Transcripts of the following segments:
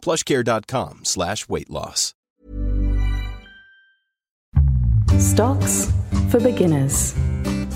plushcare.com slash weight loss. Stocks for beginners.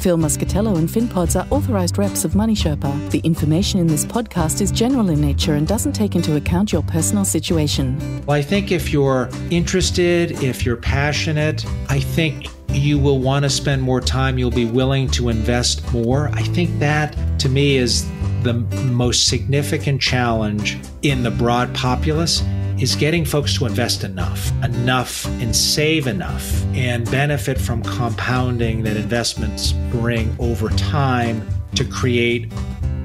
Phil Muscatello and FinPods are authorized reps of Money Sherpa. The information in this podcast is general in nature and doesn't take into account your personal situation. Well, I think if you're interested, if you're passionate, I think you will want to spend more time. You'll be willing to invest more. I think that, to me, is the most significant challenge in the broad populace is getting folks to invest enough, enough and save enough and benefit from compounding that investments bring over time to create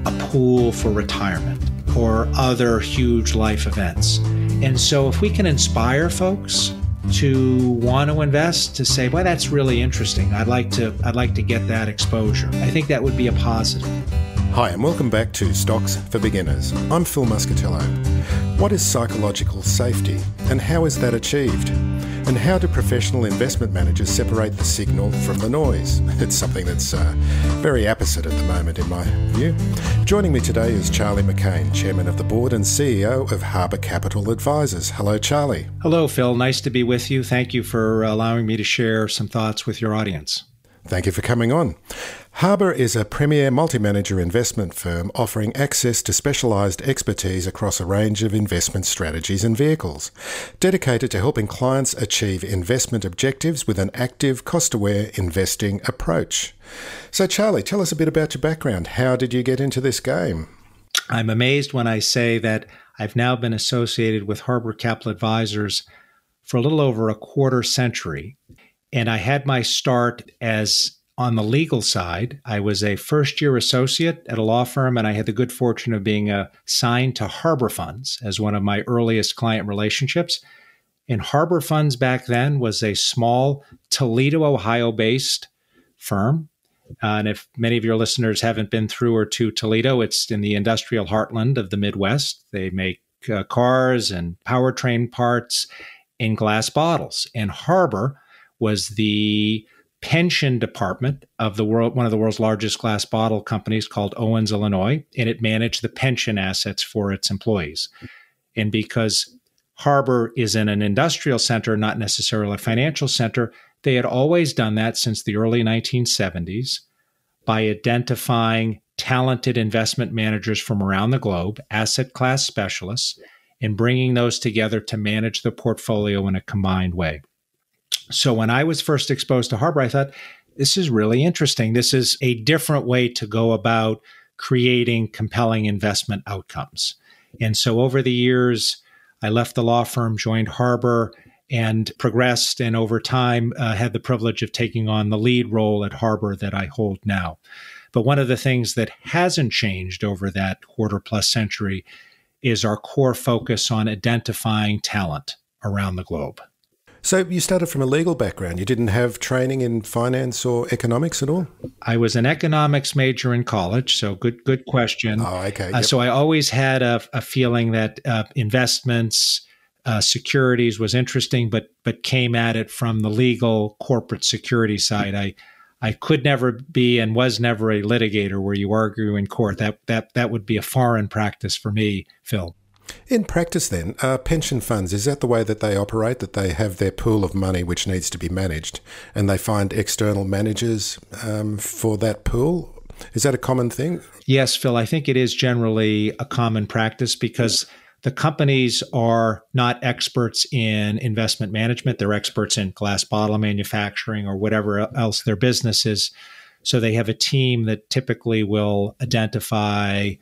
a pool for retirement or other huge life events. And so if we can inspire folks to want to invest to say, well, that's really interesting. I'd like to I'd like to get that exposure. I think that would be a positive. Hi, and welcome back to Stocks for Beginners. I'm Phil Muscatello. What is psychological safety, and how is that achieved? And how do professional investment managers separate the signal from the noise? It's something that's uh, very apposite at the moment, in my view. Joining me today is Charlie McCain, Chairman of the Board and CEO of Harbor Capital Advisors. Hello, Charlie. Hello, Phil. Nice to be with you. Thank you for allowing me to share some thoughts with your audience. Thank you for coming on. Harbor is a premier multi manager investment firm offering access to specialised expertise across a range of investment strategies and vehicles, dedicated to helping clients achieve investment objectives with an active, cost aware investing approach. So, Charlie, tell us a bit about your background. How did you get into this game? I'm amazed when I say that I've now been associated with Harbor Capital Advisors for a little over a quarter century. And I had my start as on the legal side. I was a first year associate at a law firm, and I had the good fortune of being assigned to Harbor Funds as one of my earliest client relationships. And Harbor Funds back then was a small Toledo, Ohio based firm. Uh, and if many of your listeners haven't been through or to Toledo, it's in the industrial heartland of the Midwest. They make uh, cars and powertrain parts in glass bottles. And Harbor was the pension department of the world one of the world's largest glass bottle companies called Owens Illinois and it managed the pension assets for its employees. And because Harbor is in an industrial center not necessarily a financial center, they had always done that since the early 1970s by identifying talented investment managers from around the globe, asset class specialists, and bringing those together to manage the portfolio in a combined way. So when I was first exposed to Harbor, I thought, this is really interesting. This is a different way to go about creating compelling investment outcomes. And so over the years, I left the law firm, joined Harbor, and progressed. And over time, uh, had the privilege of taking on the lead role at Harbor that I hold now. But one of the things that hasn't changed over that quarter plus century is our core focus on identifying talent around the globe. So you started from a legal background. You didn't have training in finance or economics at all. I was an economics major in college, so good good question. Oh, okay. Uh, yep. Uh, so I always had a, a feeling that uh, investments, uh, securities was interesting, but but came at it from the legal corporate security side. I I could never be and was never a litigator where you argue in court. That that that would be a foreign practice for me, Phil. In practice, then, uh, pension funds, is that the way that they operate? That they have their pool of money which needs to be managed and they find external managers um, for that pool? Is that a common thing? Yes, Phil. I think it is generally a common practice because the companies are not experts in investment management. They're experts in glass bottle manufacturing or whatever else their business is. So they have a team that typically will identify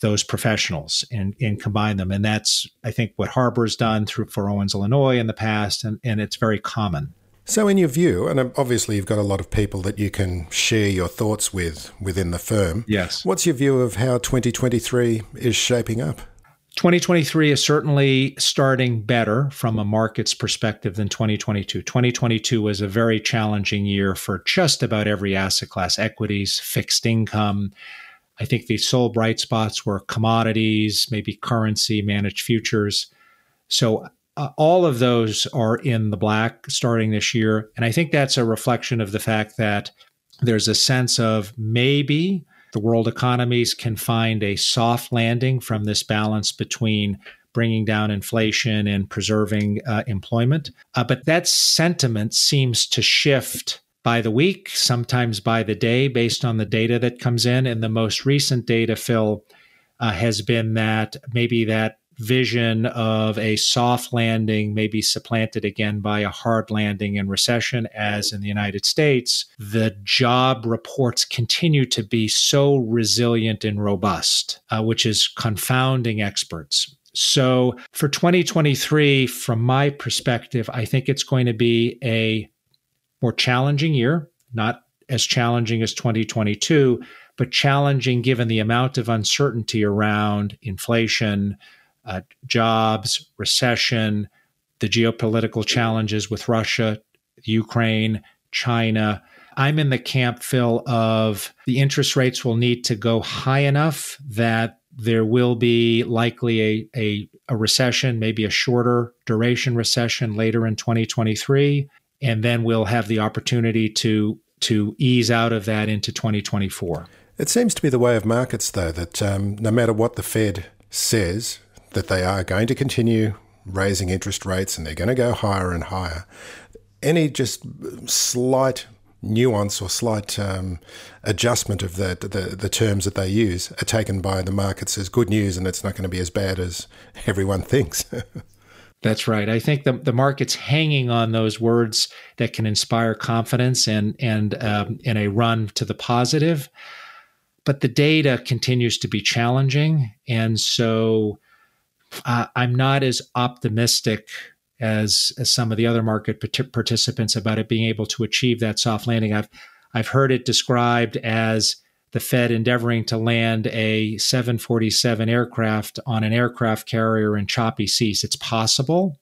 those professionals and, and combine them. And that's, I think, what Harbor's done through for Owens, Illinois in the past, and, and it's very common. So, in your view, and obviously you've got a lot of people that you can share your thoughts with within the firm. Yes. What's your view of how 2023 is shaping up? 2023 is certainly starting better from a market's perspective than 2022. 2022 was a very challenging year for just about every asset class equities, fixed income. I think the sole bright spots were commodities, maybe currency, managed futures. So uh, all of those are in the black starting this year. And I think that's a reflection of the fact that there's a sense of maybe the world economies can find a soft landing from this balance between bringing down inflation and preserving uh, employment. Uh, but that sentiment seems to shift by the week, sometimes by the day, based on the data that comes in. And the most recent data, Phil, uh, has been that maybe that vision of a soft landing may be supplanted again by a hard landing and recession, as in the United States, the job reports continue to be so resilient and robust, uh, which is confounding experts. So for 2023, from my perspective, I think it's going to be a more challenging year, not as challenging as 2022, but challenging given the amount of uncertainty around inflation, uh, jobs, recession, the geopolitical challenges with Russia, Ukraine, China. I'm in the camp, Phil, of the interest rates will need to go high enough that there will be likely a, a, a recession, maybe a shorter duration recession later in 2023. And then we'll have the opportunity to to ease out of that into 2024. It seems to be the way of markets, though, that um, no matter what the Fed says, that they are going to continue raising interest rates and they're going to go higher and higher. Any just slight nuance or slight um, adjustment of the, the, the terms that they use are taken by the markets as good news, and it's not going to be as bad as everyone thinks. That's right. I think the, the market's hanging on those words that can inspire confidence and and um, in a run to the positive, but the data continues to be challenging, and so uh, I'm not as optimistic as, as some of the other market participants about it being able to achieve that soft landing. I've I've heard it described as the Fed endeavoring to land a 747 aircraft on an aircraft carrier in choppy seas. It's possible,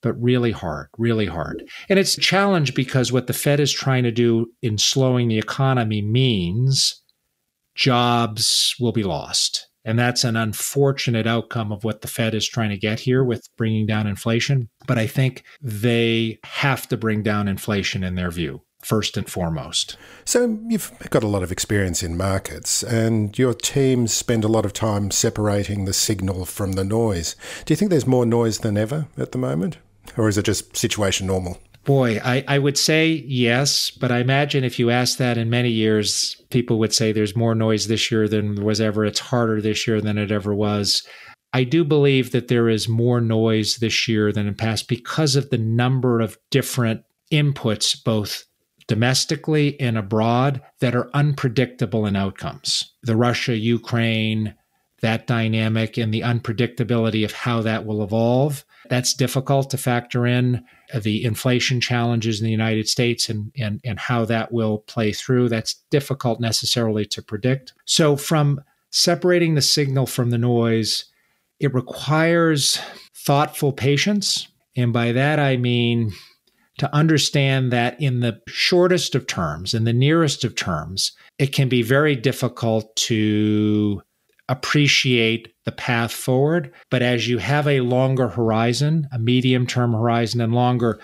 but really hard, really hard. And it's a challenge because what the Fed is trying to do in slowing the economy means jobs will be lost. And that's an unfortunate outcome of what the Fed is trying to get here with bringing down inflation. But I think they have to bring down inflation in their view first and foremost. So, you've got a lot of experience in markets, and your teams spend a lot of time separating the signal from the noise. Do you think there's more noise than ever at the moment? Or is it just situation normal? Boy, I, I would say yes, but I imagine if you asked that in many years, people would say there's more noise this year than there was ever. It's harder this year than it ever was. I do believe that there is more noise this year than in past because of the number of different inputs, both domestically and abroad, that are unpredictable in outcomes. The Russia Ukraine, that dynamic, and the unpredictability of how that will evolve. That's difficult to factor in the inflation challenges in the United States and, and, and how that will play through. That's difficult necessarily to predict. So, from separating the signal from the noise, it requires thoughtful patience. And by that, I mean to understand that in the shortest of terms, in the nearest of terms, it can be very difficult to appreciate the path forward. But as you have a longer horizon, a medium term horizon, and longer,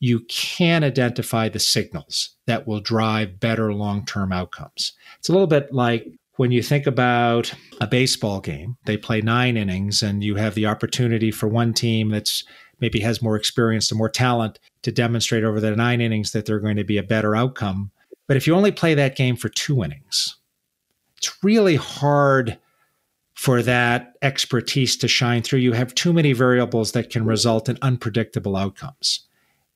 you can identify the signals that will drive better long term outcomes. It's a little bit like when you think about a baseball game, they play nine innings, and you have the opportunity for one team that's maybe has more experience and more talent to demonstrate over the nine innings that they're going to be a better outcome. But if you only play that game for two innings, it's really hard for that expertise to shine through. You have too many variables that can result in unpredictable outcomes.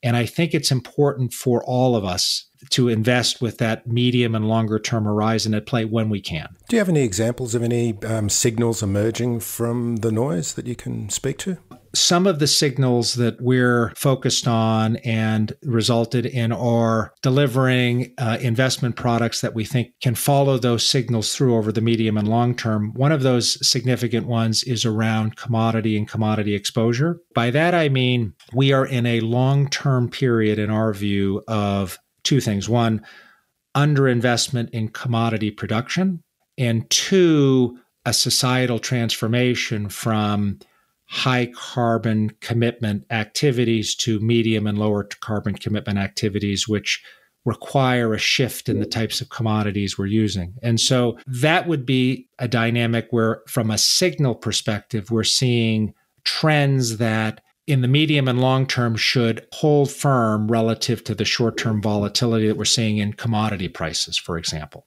And I think it's important for all of us to invest with that medium and longer term horizon at play when we can. Do you have any examples of any um, signals emerging from the noise that you can speak to? Some of the signals that we're focused on and resulted in our delivering uh, investment products that we think can follow those signals through over the medium and long term. One of those significant ones is around commodity and commodity exposure. By that, I mean we are in a long term period, in our view, of two things. One, underinvestment in commodity production, and two, a societal transformation from high carbon commitment activities to medium and lower carbon commitment activities, which require a shift in the types of commodities we're using. And so that would be a dynamic where, from a signal perspective, we're seeing trends that in the medium and long term should hold firm relative to the short term volatility that we're seeing in commodity prices, for example.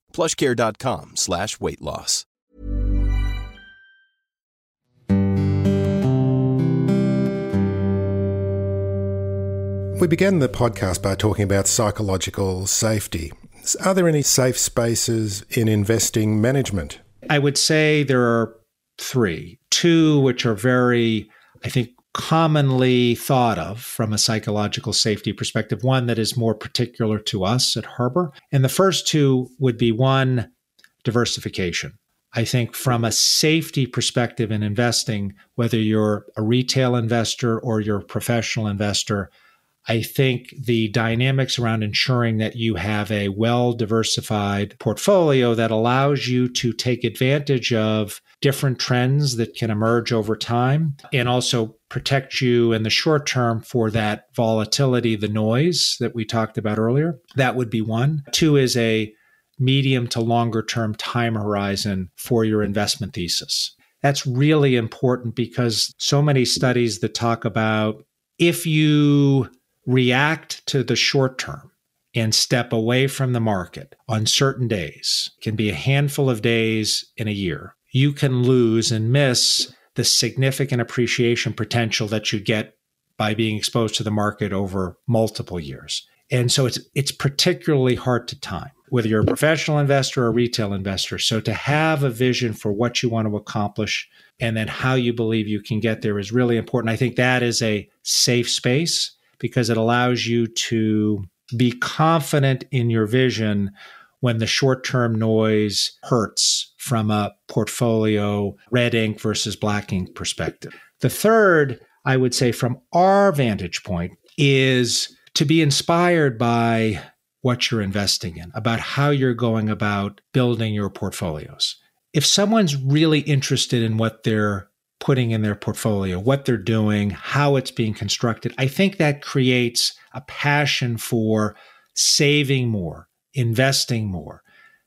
plushcare.com slash weight loss. We began the podcast by talking about psychological safety. Are there any safe spaces in investing management? I would say there are three. Two, which are very, I think, commonly thought of from a psychological safety perspective, one that is more particular to us at Harbor. And the first two would be one, diversification. I think from a safety perspective in investing, whether you're a retail investor or you're a professional investor, I think the dynamics around ensuring that you have a well diversified portfolio that allows you to take advantage of different trends that can emerge over time and also protect you in the short term for that volatility, the noise that we talked about earlier. That would be one. Two is a medium to longer term time horizon for your investment thesis. That's really important because so many studies that talk about if you react to the short term and step away from the market on certain days, can be a handful of days in a year, you can lose and miss the significant appreciation potential that you get by being exposed to the market over multiple years. And so it's it's particularly hard to time, whether you're a professional investor or a retail investor. So to have a vision for what you want to accomplish and then how you believe you can get there is really important. I think that is a safe space because it allows you to be confident in your vision when the short term noise hurts from a portfolio red ink versus black ink perspective. The third, I would say, from our vantage point, is to be inspired by what you're investing in, about how you're going about building your portfolios. If someone's really interested in what they're putting in their portfolio, what they're doing, how it's being constructed, I think that creates a passion for saving more, investing more.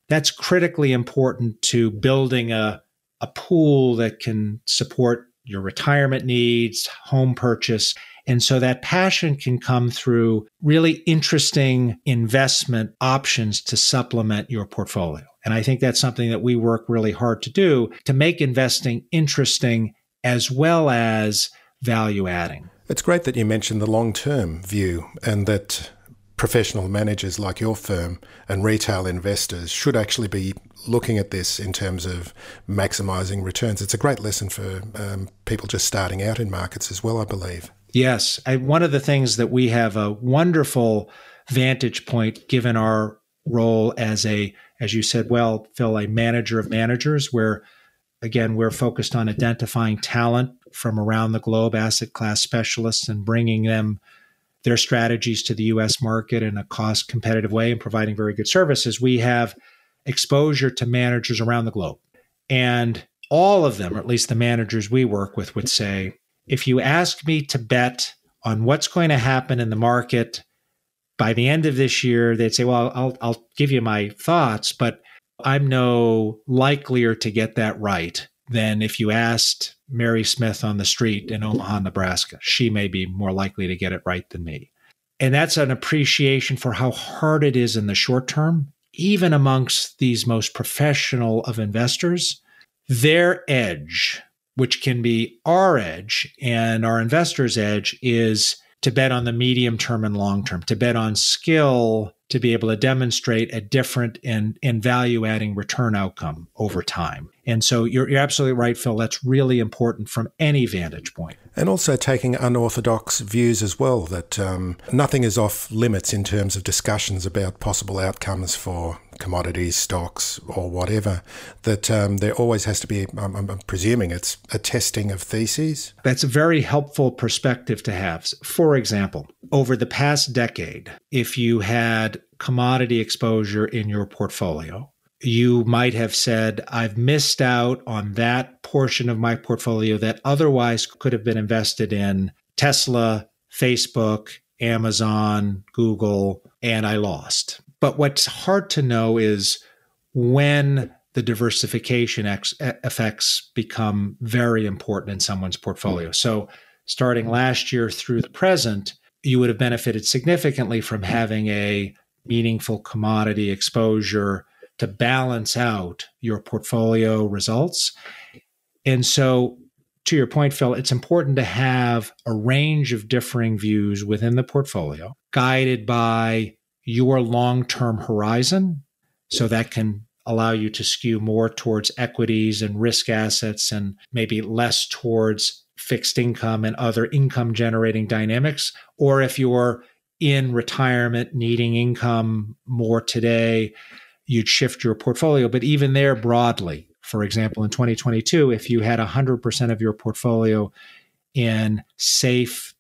That's critically important to building a, a pool that can support your retirement needs, home purchase. And so that passion can come through really interesting investment options to supplement your portfolio. And I think that's something that we work really hard to do to make investing interesting as well as value adding. It's great that you mentioned the long term view and that professional managers like your firm and retail investors should actually be looking at this in terms of maximizing returns. It's a great lesson for um, people just starting out in markets as well, I believe. Yes. I, one of the things that we have a wonderful vantage point given our role as a, as you said, well, Phil, a manager of managers, where again, we're focused on identifying talent from around the globe, asset class specialists, and bringing them their strategies to the US market in a cost competitive way and providing very good services, we have exposure to managers around the globe. And all of them, or at least the managers we work with, would say, if you ask me to bet on what's going to happen in the market by the end of this year, they'd say, well, I'll, I'll give you my thoughts, but I'm no likelier to get that right than if you asked Mary Smith on the street in Omaha, Nebraska. She may be more likely to get it right than me. And that's an appreciation for how hard it is in the short term, even amongst these most professional of investors. Their edge, which can be our edge and our investors' edge, is to bet on the medium term and long term, to bet on skill to be able to demonstrate a different and, and value adding return outcome over time. And so you're, you're absolutely right, Phil. That's really important from any vantage point. And also taking unorthodox views as well, that um, nothing is off limits in terms of discussions about possible outcomes for commodities, stocks, or whatever. That um, there always has to be, I'm, I'm presuming it's a testing of theses. That's a very helpful perspective to have. For example, over the past decade, if you had commodity exposure in your portfolio, you might have said, I've missed out on that portion of my portfolio that otherwise could have been invested in Tesla, Facebook, Amazon, Google, and I lost. But what's hard to know is when the diversification ex- effects become very important in someone's portfolio. Mm. So, starting last year through the present, you would have benefited significantly from having a meaningful commodity exposure to balance out your portfolio results. And so, to your point, Phil, it's important to have a range of differing views within the portfolio, guided by your long term horizon. So that can allow you to skew more towards equities and risk assets and maybe less towards fixed income and other income generating dynamics. Or if you're in retirement needing income more today, you'd shift your portfolio. But even there, broadly, for example, in 2022, if you had 100% of your portfolio in safe,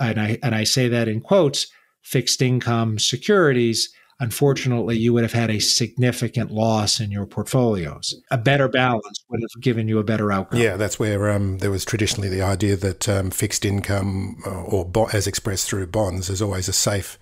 and I, and I say that in quotes, fixed income securities, unfortunately, you would have had a significant loss in your portfolios. A better balance would have given you a better outcome. Yeah, that's where um, there was traditionally the idea that um, fixed income, uh, or bo- as expressed through bonds, is always a safe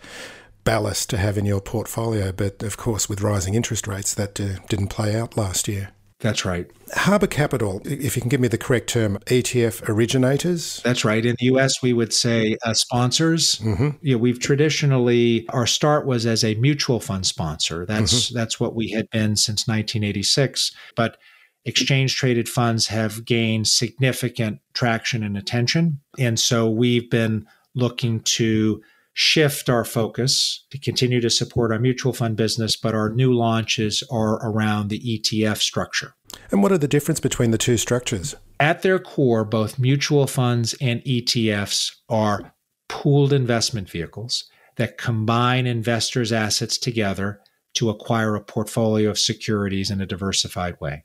ballast to have in your portfolio. But of course, with rising interest rates, that uh, didn't play out last year. That's right. Harbor Capital, if you can give me the correct term, ETF originators? That's right. In the US, we would say uh, sponsors. Mm-hmm. You know, we've traditionally, our start was as a mutual fund sponsor. That's, mm-hmm. that's what we had been since 1986. But exchange traded funds have gained significant traction and attention. And so we've been looking to shift our focus to continue to support our mutual fund business, but our new launches are around the ETF structure. And what are the difference between the two structures? At their core, both mutual funds and ETFs are pooled investment vehicles that combine investors' assets together to acquire a portfolio of securities in a diversified way.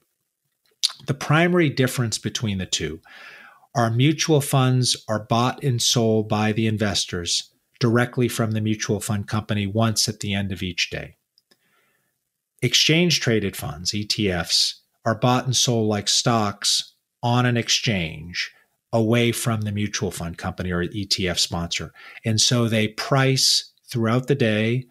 The primary difference between the two are mutual funds are bought and sold by the investors directly from the mutual fund company once at the end of each day. Exchange traded funds, ETFs, are bought and sold like stocks on an exchange away from the mutual fund company or ETF sponsor. And so they price throughout the day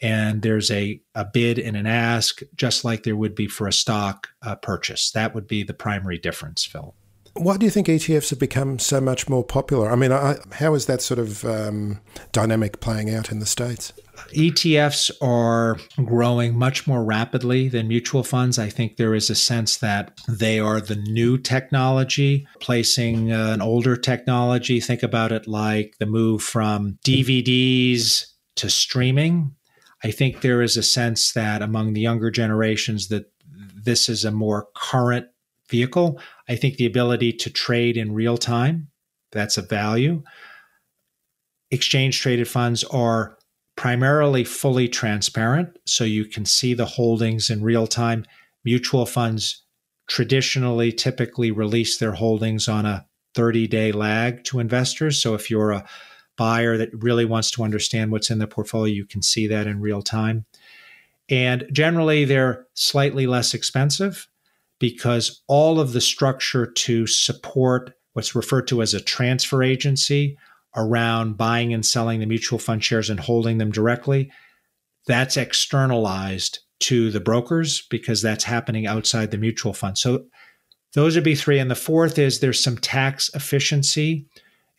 and there's a, a bid and an ask, just like there would be for a stock uh, purchase. That would be the primary difference, Phil. Why do you think ETFs have become so much more popular? I mean, I, how is that sort of um, dynamic playing out in the States? ETFs are growing much more rapidly than mutual funds. I think there is a sense that they are the new technology, placing uh, an older technology. Think about it like the move from DVDs to streaming. I think there is a sense that among the younger generations that this is a more current vehicle. I think the ability to trade in real time, that's a value. Exchange traded funds are primarily fully transparent, so you can see the holdings in real time. Mutual funds traditionally typically release their holdings on a 30 day lag to investors. So if you're a buyer that really wants to understand what's in the portfolio, you can see that in real time. And generally, they're slightly less expensive because all of the structure to support what's referred to as a transfer agency around buying and selling the mutual fund shares and holding them directly, that's externalized to the brokers because that's happening outside the mutual fund. So Those would be three. And the fourth is there's some tax efficiency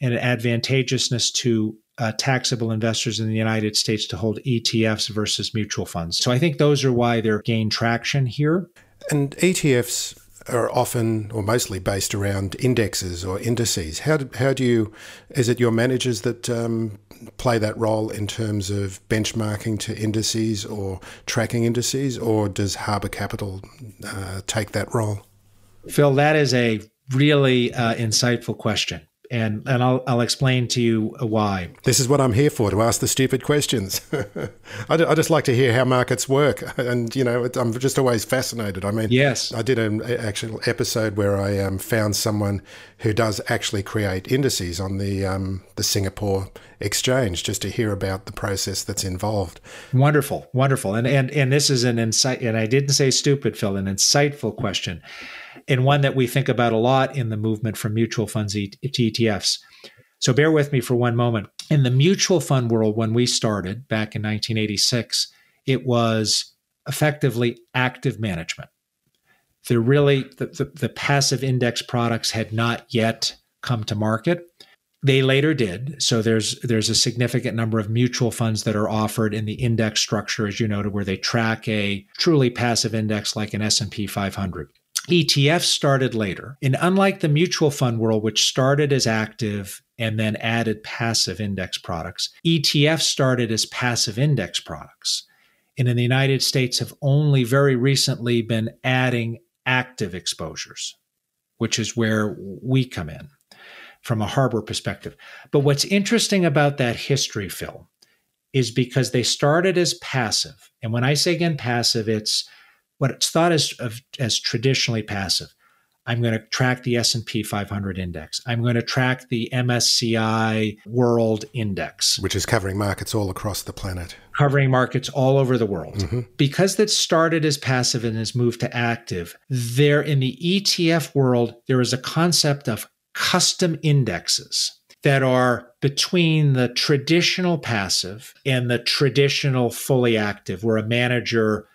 and advantageousness to uh, taxable investors in the United States to hold ETFs versus mutual funds. So I think those are why they're gained traction here. And ETFs are often or mostly based around indexes or indices. How do, how do you, is it your managers that um, play that role in terms of benchmarking to indices or tracking indices, or does Harbor Capital uh, take that role? Phil, that is a really uh, insightful question and and I'll I'll explain to you why. This is what I'm here for to ask the stupid questions. I, I just like to hear how markets work, and you know I'm just always fascinated. I mean, yes, I did an actual episode where I um, found someone who does actually create indices on the um, the Singapore exchange just to hear about the process that's involved. Wonderful, wonderful, and and and this is an insight. And I didn't say stupid, Phil, an insightful question and one that we think about a lot in the movement from mutual funds to ETFs. So bear with me for one moment. In the mutual fund world, when we started back in 1986, it was effectively active management. There really, the, the, the passive index products had not yet come to market. They later did. So there's there's a significant number of mutual funds that are offered in the index structure, as you noted, where they track a truly passive index like an S&P 500. ETFs started later. And unlike the mutual fund world, which started as active and then added passive index products, ETFs started as passive index products. And in the United States have only very recently been adding active exposures, which is where we come in from a Harbor perspective. But what's interesting about that history, Phil, is because they started as passive. And when I say again passive, it's what it's thought as of, as traditionally passive. I'm going to track the S&P 500 index. I'm going to track the MSCI World Index, which is covering markets all across the planet. Covering markets all over the world. Mm-hmm. Because that started as passive and has moved to active, there in the ETF world there is a concept of custom indexes that are between the traditional passive and the traditional fully active where a manager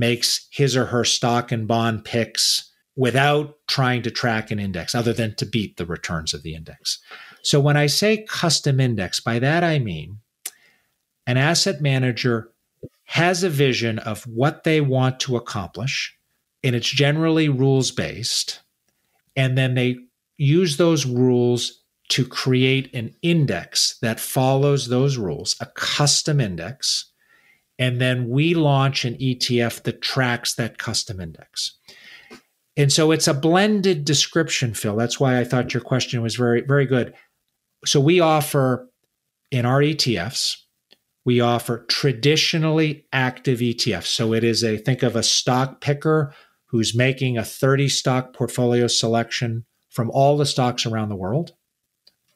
makes his or her stock and bond picks without trying to track an index other than to beat the returns of the index. So when I say custom index, by that I mean an asset manager has a vision of what they want to accomplish, and it's generally rules based. And then they use those rules to create an index that follows those rules, a custom index and then we launch an ETF that tracks that custom index. And so it's a blended description, Phil. That's why I thought your question was very, very good. So we offer in our ETFs, we offer traditionally active ETFs. So it is a think of a stock picker who's making a 30 stock portfolio selection from all the stocks around the world.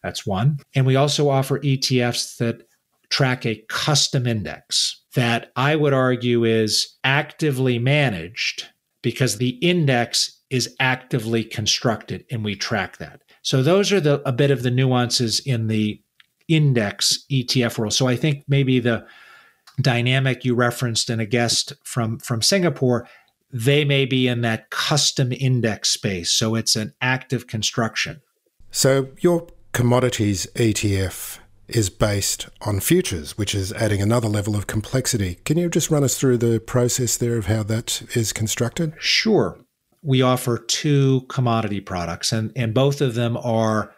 That's one. And we also offer ETFs that track a custom index that I would argue is actively managed because the index is actively constructed and we track that. So those are the a bit of the nuances in the index ETF world. So I think maybe the dynamic you referenced in a guest from from Singapore they may be in that custom index space so it's an active construction. So your commodities ETF is based on futures, which is adding another level of complexity. Can you just run us through the process there of how that is constructed? Sure. We offer two commodity products, and, and both of them are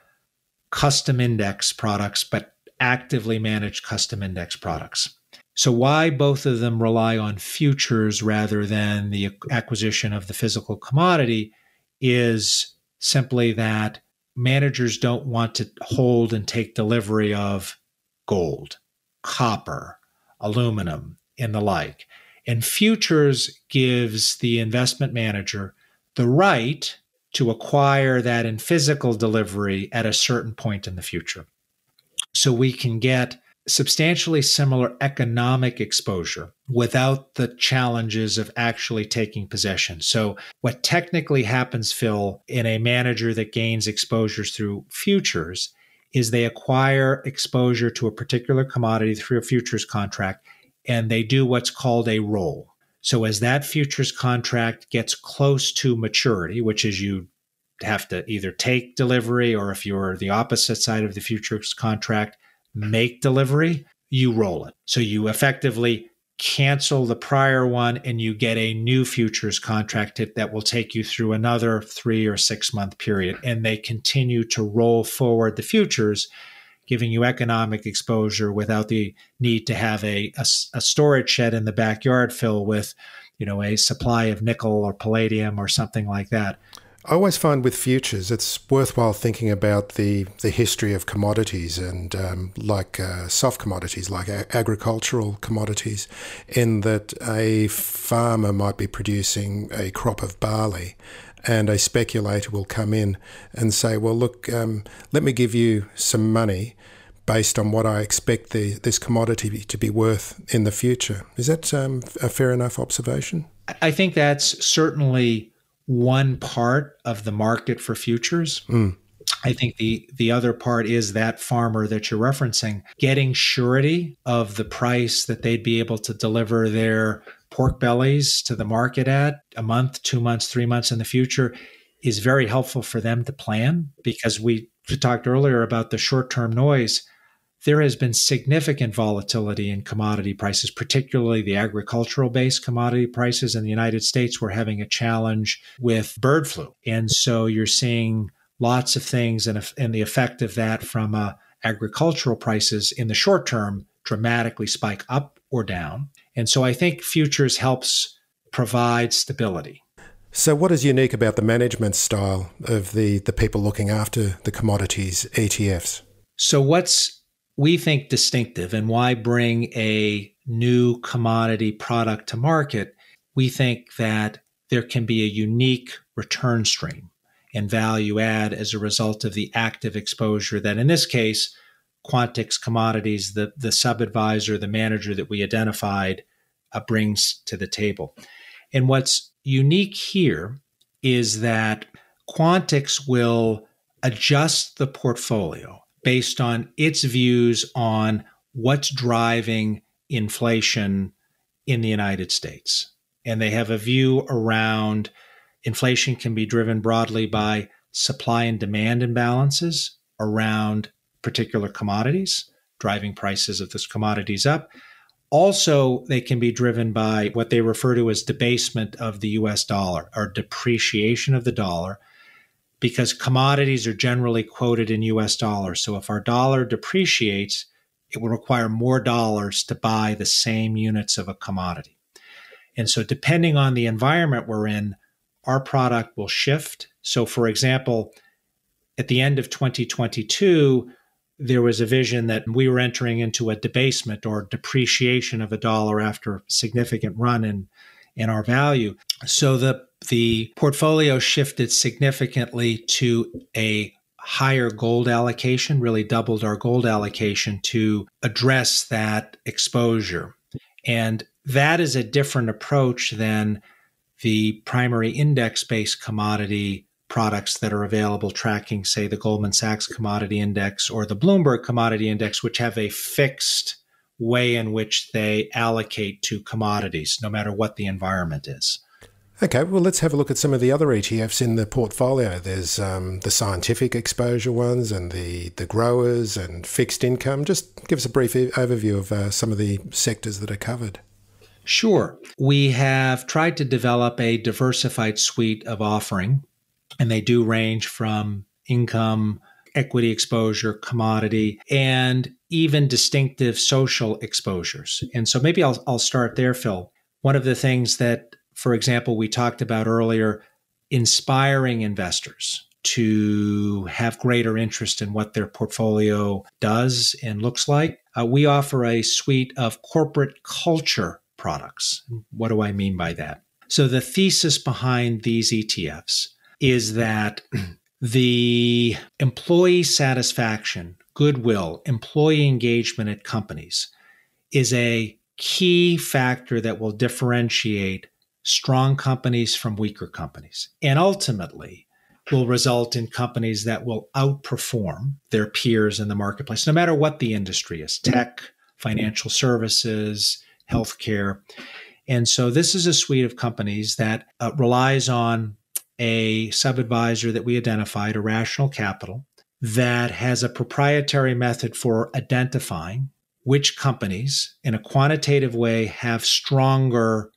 custom index products, but actively managed custom index products. So, why both of them rely on futures rather than the acquisition of the physical commodity is simply that managers don't want to hold and take delivery of gold, copper, aluminum, and the like. And futures gives the investment manager the right to acquire that in physical delivery at a certain point in the future. So we can get substantially similar economic exposure without the challenges of actually taking possession. So, what technically happens, Phil, in a manager that gains exposures through futures is they acquire exposure to a particular commodity through a futures contract and they do what's called a roll. So, as that futures contract gets close to maturity, which is you have to either take delivery or if you're the opposite side of the futures contract, make delivery, you roll it. So you effectively cancel the prior one and you get a new futures contract that will take you through another three or six month period. And they continue to roll forward the futures, giving you economic exposure without the need to have a, a, a storage shed in the backyard filled with, you know, a supply of nickel or palladium or something like that. I always find with futures, it's worthwhile thinking about the, the history of commodities and um, like uh, soft commodities, like a- agricultural commodities, in that a farmer might be producing a crop of barley and a speculator will come in and say, Well, look, um, let me give you some money based on what I expect the, this commodity to be worth in the future. Is that um, a fair enough observation? I think that's certainly one part of the market for futures. Mm. I think the the other part is that farmer that you're referencing getting surety of the price that they'd be able to deliver their pork bellies to the market at a month, 2 months, 3 months in the future is very helpful for them to plan because we talked earlier about the short-term noise there has been significant volatility in commodity prices, particularly the agricultural based commodity prices in the United States. We're having a challenge with bird flu. And so you're seeing lots of things and, and the effect of that from uh, agricultural prices in the short term dramatically spike up or down. And so I think futures helps provide stability. So, what is unique about the management style of the, the people looking after the commodities ETFs? So, what's we think distinctive and why bring a new commodity product to market, we think that there can be a unique return stream and value add as a result of the active exposure that, in this case, Quantix Commodities, the, the sub advisor, the manager that we identified, uh, brings to the table. And what's unique here is that Quantix will adjust the portfolio based on its views on what's driving inflation in the United States. And they have a view around inflation can be driven broadly by supply and demand imbalances around particular commodities, driving prices of those commodities up. Also, they can be driven by what they refer to as debasement of the US dollar or depreciation of the dollar because commodities are generally quoted in US dollars. So if our dollar depreciates, it will require more dollars to buy the same units of a commodity. And so, depending on the environment we're in, our product will shift. So, for example, at the end of 2022, there was a vision that we were entering into a debasement or depreciation of a dollar after a significant run in, in our value. So the the portfolio shifted significantly to a higher gold allocation, really doubled our gold allocation to address that exposure. And that is a different approach than the primary index based commodity products that are available tracking, say, the Goldman Sachs Commodity Index or the Bloomberg Commodity Index, which have a fixed way in which they allocate to commodities, no matter what the environment is. Okay, well, let's have a look at some of the other ETFs in the portfolio. There's um, the scientific exposure ones and the, the growers and fixed income. Just give us a brief overview of uh, some of the sectors that are covered. Sure. We have tried to develop a diversified suite of offering, and they do range from income, equity exposure, commodity, and even distinctive social exposures. And so maybe I'll, I'll start there, Phil. One of the things that for example, we talked about earlier, inspiring investors to have greater interest in what their portfolio does and looks like. Uh, we offer a suite of corporate culture products. What do I mean by that? So, the thesis behind these ETFs is that the employee satisfaction, goodwill, employee engagement at companies is a key factor that will differentiate strong companies from weaker companies. And ultimately, will result in companies that will outperform their peers in the marketplace, no matter what the industry is tech, financial services, healthcare. And so, this is a suite of companies that uh, relies on a sub advisor that we identified, Irrational Capital, that has a proprietary method for identifying which companies in a quantitative way have stronger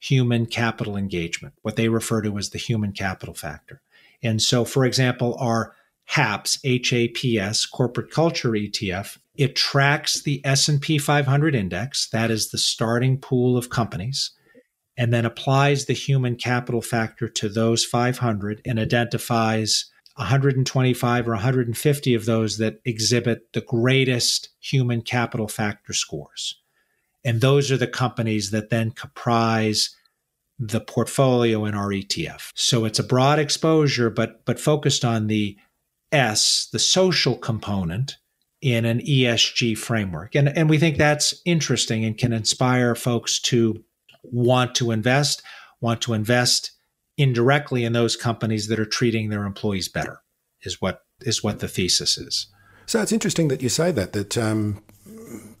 human capital engagement, what they refer to as the human capital factor. And so, for example, our HAPS, HAPS, corporate culture ETF, it tracks the S&P 500 index, that is the starting pool of companies, and then applies the human capital factor to those 500 and identifies 125 or 150 of those that exhibit the greatest human capital factor scores. And those are the companies that then comprise the portfolio in our ETF. So it's a broad exposure, but but focused on the S, the social component in an ESG framework. And, and we think that's interesting and can inspire folks to want to invest, want to invest indirectly in those companies that are treating their employees better, is what is what the thesis is. So it's interesting that you say that, that um,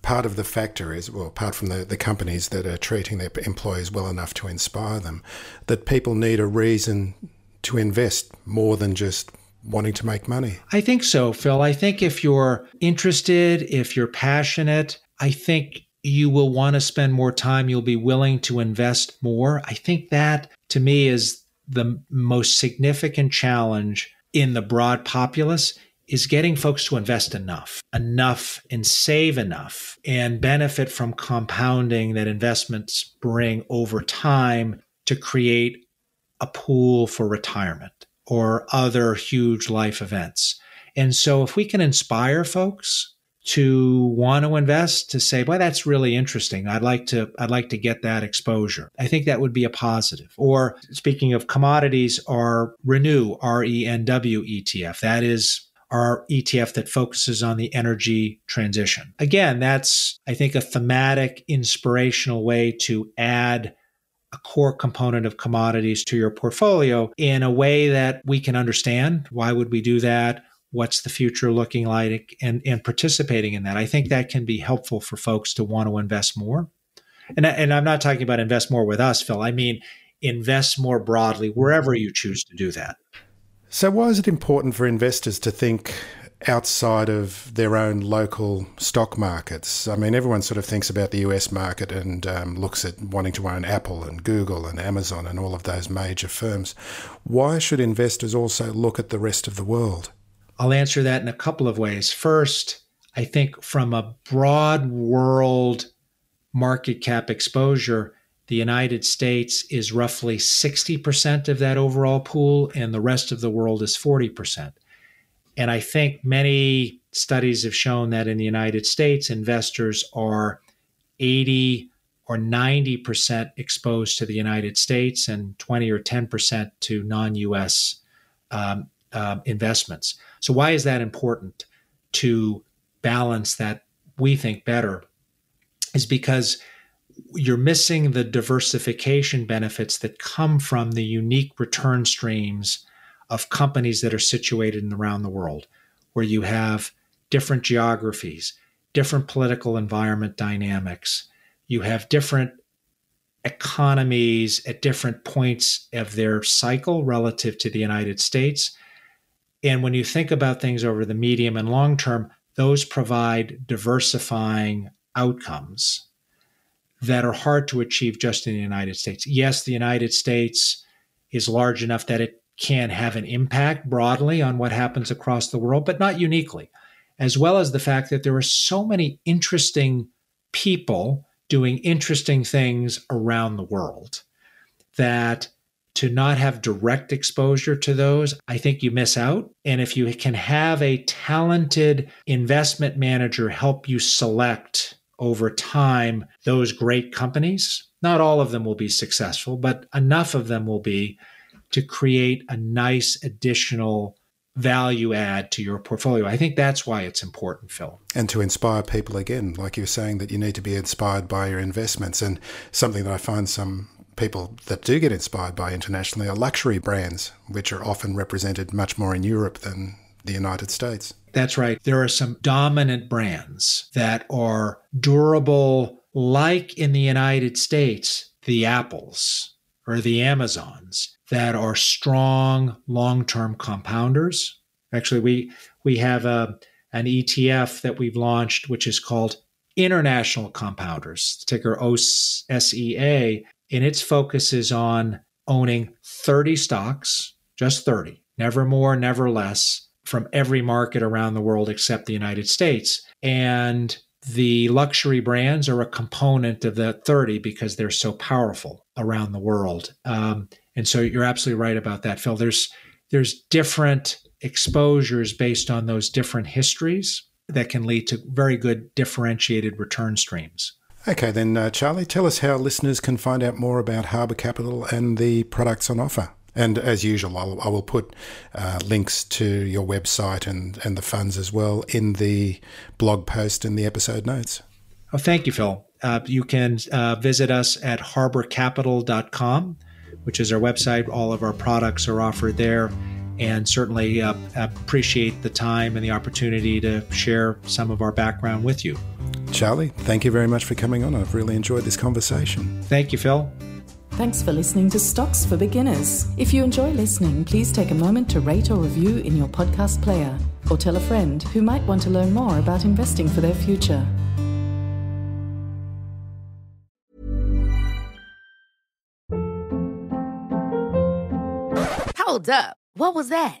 part of the factor is, well, apart from the, the companies that are treating their employees well enough to inspire them, that people need a reason to invest more than just wanting to make money. I think so, Phil. I think if you're interested, if you're passionate, I think you will want to spend more time. You'll be willing to invest more. I think that to me is the most significant challenge in the broad populace is getting folks to invest enough, enough and save enough and benefit from compounding that investments bring over time to create a pool for retirement or other huge life events. And so if we can inspire folks to want to invest to say, "Boy, that's really interesting. I'd like to I'd like to get that exposure." I think that would be a positive. Or speaking of commodities, our Renew R E N W ETF. That is our ETF that focuses on the energy transition. Again, that's I think a thematic inspirational way to add a core component of commodities to your portfolio in a way that we can understand. Why would we do that? What's the future looking like? And, and participating in that. I think that can be helpful for folks to want to invest more. And, and I'm not talking about invest more with us, Phil. I mean, invest more broadly wherever you choose to do that. So, why is it important for investors to think outside of their own local stock markets. I mean, everyone sort of thinks about the US market and um, looks at wanting to own Apple and Google and Amazon and all of those major firms. Why should investors also look at the rest of the world? I'll answer that in a couple of ways. First, I think from a broad world market cap exposure, the United States is roughly 60% of that overall pool, and the rest of the world is 40%. And I think many studies have shown that in the United States, investors are 80 or 90% exposed to the United States and 20 or 10% to non US um, uh, investments. So, why is that important to balance that we think better? Is because you're missing the diversification benefits that come from the unique return streams of companies that are situated around the world, where you have different geographies, different political environment dynamics, you have different economies at different points of their cycle relative to the United States. And when you think about things over the medium and long term, those provide diversifying outcomes that are hard to achieve just in the United States. Yes, the United States is large enough that it can have an impact broadly on what happens across the world, but not uniquely, as well as the fact that there are so many interesting people doing interesting things around the world that to not have direct exposure to those, I think you miss out. And if you can have a talented investment manager help you select over time those great companies, not all of them will be successful, but enough of them will be to create a nice additional value add to your portfolio. I think that's why it's important, Phil. And to inspire people again, like you're saying, that you need to be inspired by your investments. And something that I find some people that do get inspired by internationally are luxury brands, which are often represented much more in Europe than the United States. That's right. There are some dominant brands that are durable, like in the United States, the Apples or the Amazons that are strong long-term compounders. Actually, we we have a an ETF that we've launched, which is called International Compounders, ticker OSEA, and its focus is on owning 30 stocks, just 30, never more, never less, from every market around the world except the United States. And the luxury brands are a component of that 30 because they're so powerful around the world. Um, and so you're absolutely right about that, Phil. There's there's different exposures based on those different histories that can lead to very good differentiated return streams. Okay, then, uh, Charlie, tell us how listeners can find out more about Harbor Capital and the products on offer. And as usual, I'll, I will put uh, links to your website and, and the funds as well in the blog post and the episode notes. Oh, thank you, Phil. Uh, you can uh, visit us at harborcapital.com, which is our website. All of our products are offered there and certainly uh, appreciate the time and the opportunity to share some of our background with you. Charlie, thank you very much for coming on. I've really enjoyed this conversation. Thank you, Phil. Thanks for listening to Stocks for Beginners. If you enjoy listening, please take a moment to rate or review in your podcast player or tell a friend who might want to learn more about investing for their future. Hold up. What was that?